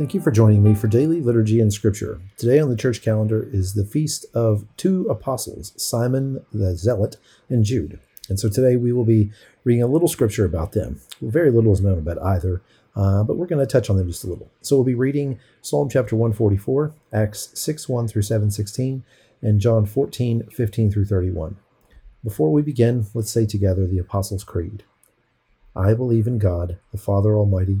Thank you for joining me for daily liturgy and scripture. Today on the church calendar is the feast of two apostles, Simon the Zealot and Jude. And so today we will be reading a little scripture about them. Very little is known about either, uh, but we're going to touch on them just a little. So we'll be reading Psalm chapter 144, Acts 6 1 through 7 16, and John 14 15 through 31. Before we begin, let's say together the Apostles' Creed. I believe in God, the Father Almighty,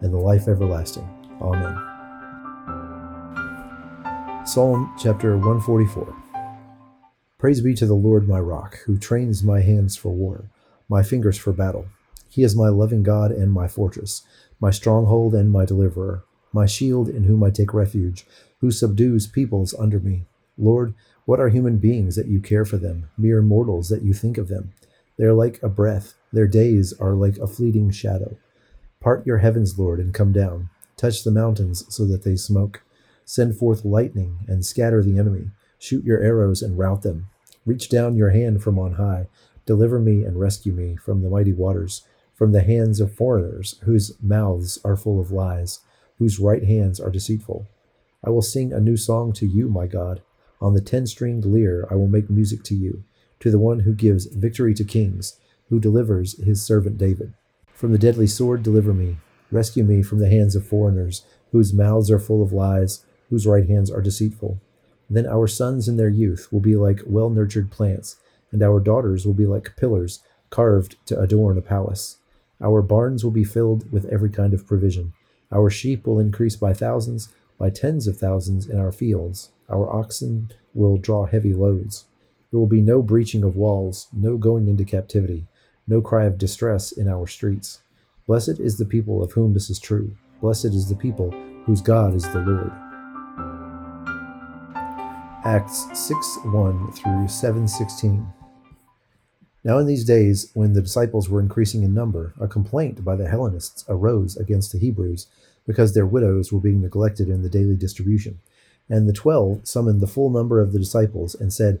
and the life everlasting. Amen. Psalm chapter 144 Praise be to the Lord my rock, who trains my hands for war, my fingers for battle. He is my loving God and my fortress, my stronghold and my deliverer, my shield in whom I take refuge, who subdues peoples under me. Lord, what are human beings that you care for them, mere mortals that you think of them? They are like a breath, their days are like a fleeting shadow. Part your heavens, Lord, and come down. Touch the mountains so that they smoke. Send forth lightning and scatter the enemy. Shoot your arrows and rout them. Reach down your hand from on high. Deliver me and rescue me from the mighty waters, from the hands of foreigners, whose mouths are full of lies, whose right hands are deceitful. I will sing a new song to you, my God. On the ten stringed lyre I will make music to you, to the one who gives victory to kings, who delivers his servant David. From the deadly sword deliver me. Rescue me from the hands of foreigners, whose mouths are full of lies whose right hands are deceitful. Then our sons in their youth will be like well nurtured plants, and our daughters will be like pillars carved to adorn a palace. Our barns will be filled with every kind of provision. Our sheep will increase by thousands, by tens of thousands in our fields. Our oxen will draw heavy loads. There will be no breaching of walls, no going into captivity, no cry of distress in our streets. Blessed is the people of whom this is true. Blessed is the people whose God is the Lord. Acts 6 1 through 7 16. Now, in these days, when the disciples were increasing in number, a complaint by the Hellenists arose against the Hebrews because their widows were being neglected in the daily distribution. And the twelve summoned the full number of the disciples and said,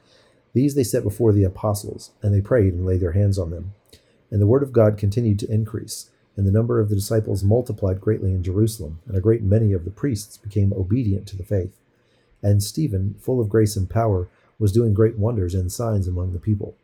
These they set before the apostles, and they prayed and laid their hands on them. And the word of God continued to increase, and the number of the disciples multiplied greatly in Jerusalem, and a great many of the priests became obedient to the faith. And Stephen, full of grace and power, was doing great wonders and signs among the people.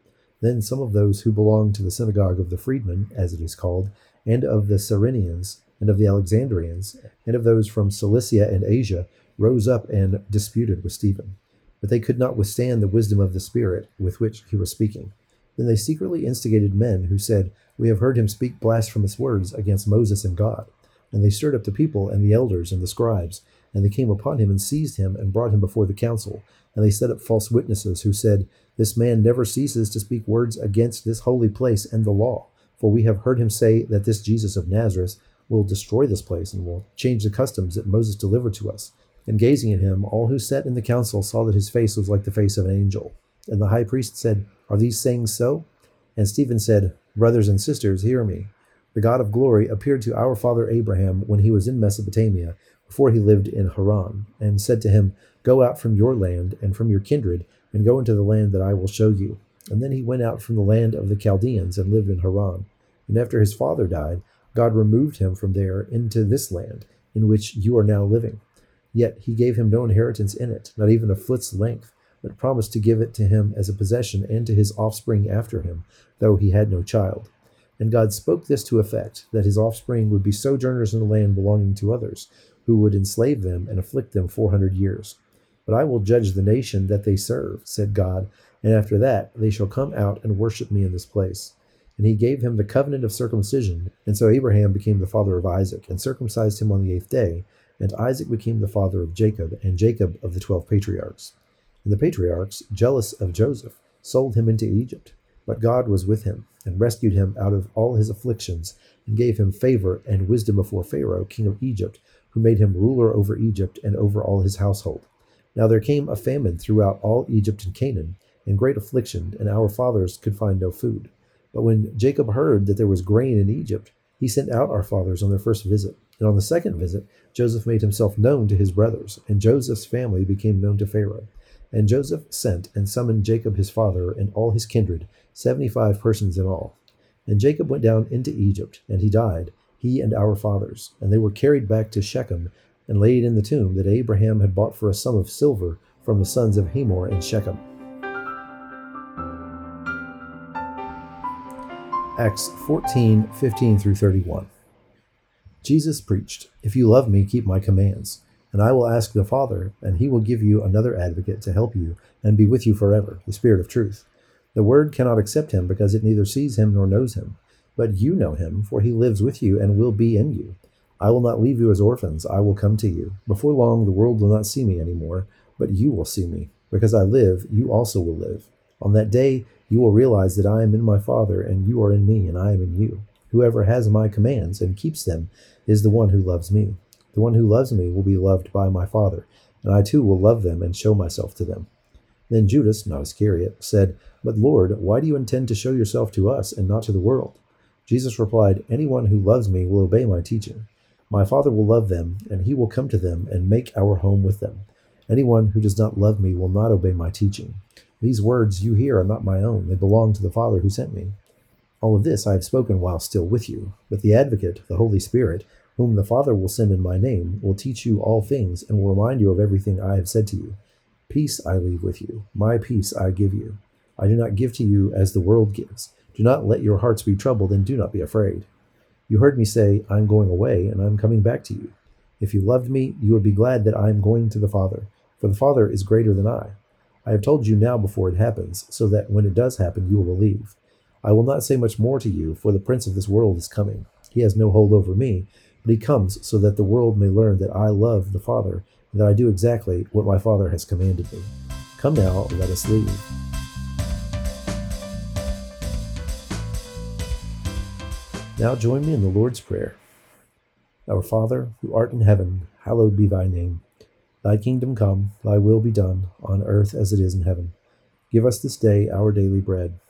Then some of those who belonged to the synagogue of the freedmen, as it is called, and of the Cyrenians, and of the Alexandrians, and of those from Cilicia and Asia, rose up and disputed with Stephen. But they could not withstand the wisdom of the Spirit with which he was speaking. Then they secretly instigated men who said, We have heard him speak blasphemous words against Moses and God. And they stirred up the people and the elders and the scribes and they came upon him and seized him and brought him before the council. And they set up false witnesses who said, This man never ceases to speak words against this holy place and the law. For we have heard him say that this Jesus of Nazareth will destroy this place and will change the customs that Moses delivered to us. And gazing at him, all who sat in the council saw that his face was like the face of an angel. And the high priest said, Are these sayings so? And Stephen said, Brothers and sisters, hear me. The God of glory appeared to our father Abraham when he was in Mesopotamia before he lived in Haran, and said to him, Go out from your land and from your kindred, and go into the land that I will show you. And then he went out from the land of the Chaldeans and lived in Haran. And after his father died, God removed him from there into this land, in which you are now living. Yet he gave him no inheritance in it, not even a foot's length, but promised to give it to him as a possession and to his offspring after him, though he had no child. And God spoke this to effect, that his offspring would be sojourners in the land belonging to others, who would enslave them and afflict them four hundred years. But I will judge the nation that they serve, said God, and after that they shall come out and worship me in this place. And he gave him the covenant of circumcision, and so Abraham became the father of Isaac, and circumcised him on the eighth day, and Isaac became the father of Jacob, and Jacob of the twelve patriarchs. And the patriarchs, jealous of Joseph, sold him into Egypt. But God was with him, and rescued him out of all his afflictions, and gave him favor and wisdom before Pharaoh, king of Egypt, who made him ruler over Egypt and over all his household. Now there came a famine throughout all Egypt and Canaan, and great affliction, and our fathers could find no food. But when Jacob heard that there was grain in Egypt, he sent out our fathers on their first visit. And on the second visit, Joseph made himself known to his brothers, and Joseph's family became known to Pharaoh. And Joseph sent and summoned Jacob his father and all his kindred, seventy five persons in all. And Jacob went down into Egypt, and he died, he and our fathers. And they were carried back to Shechem, and laid in the tomb that Abraham had bought for a sum of silver from the sons of Hamor in Shechem. Acts 14 15 through 31. Jesus preached, If you love me, keep my commands. And I will ask the Father, and he will give you another advocate to help you and be with you forever, the Spirit of truth. The Word cannot accept him because it neither sees him nor knows him. But you know him, for he lives with you and will be in you. I will not leave you as orphans, I will come to you. Before long, the world will not see me any more, but you will see me. Because I live, you also will live. On that day, you will realize that I am in my Father, and you are in me, and I am in you. Whoever has my commands and keeps them is the one who loves me. The one who loves me will be loved by my Father, and I too will love them and show myself to them. Then Judas, not Iscariot, said, But Lord, why do you intend to show yourself to us and not to the world? Jesus replied, Anyone who loves me will obey my teaching. My Father will love them, and he will come to them and make our home with them. Anyone who does not love me will not obey my teaching. These words you hear are not my own, they belong to the Father who sent me. All of this I have spoken while still with you, but the Advocate, the Holy Spirit, whom the Father will send in my name, will teach you all things and will remind you of everything I have said to you. Peace I leave with you, my peace I give you. I do not give to you as the world gives. Do not let your hearts be troubled, and do not be afraid. You heard me say, I am going away, and I am coming back to you. If you loved me, you would be glad that I am going to the Father, for the Father is greater than I. I have told you now before it happens, so that when it does happen, you will believe. I will not say much more to you, for the prince of this world is coming. He has no hold over me, but he comes so that the world may learn that I love the Father, and that I do exactly what my Father has commanded me. Come now, let us leave. Now join me in the Lord's Prayer. Our Father, who art in heaven, hallowed be thy name. Thy kingdom come, thy will be done, on earth as it is in heaven. Give us this day our daily bread,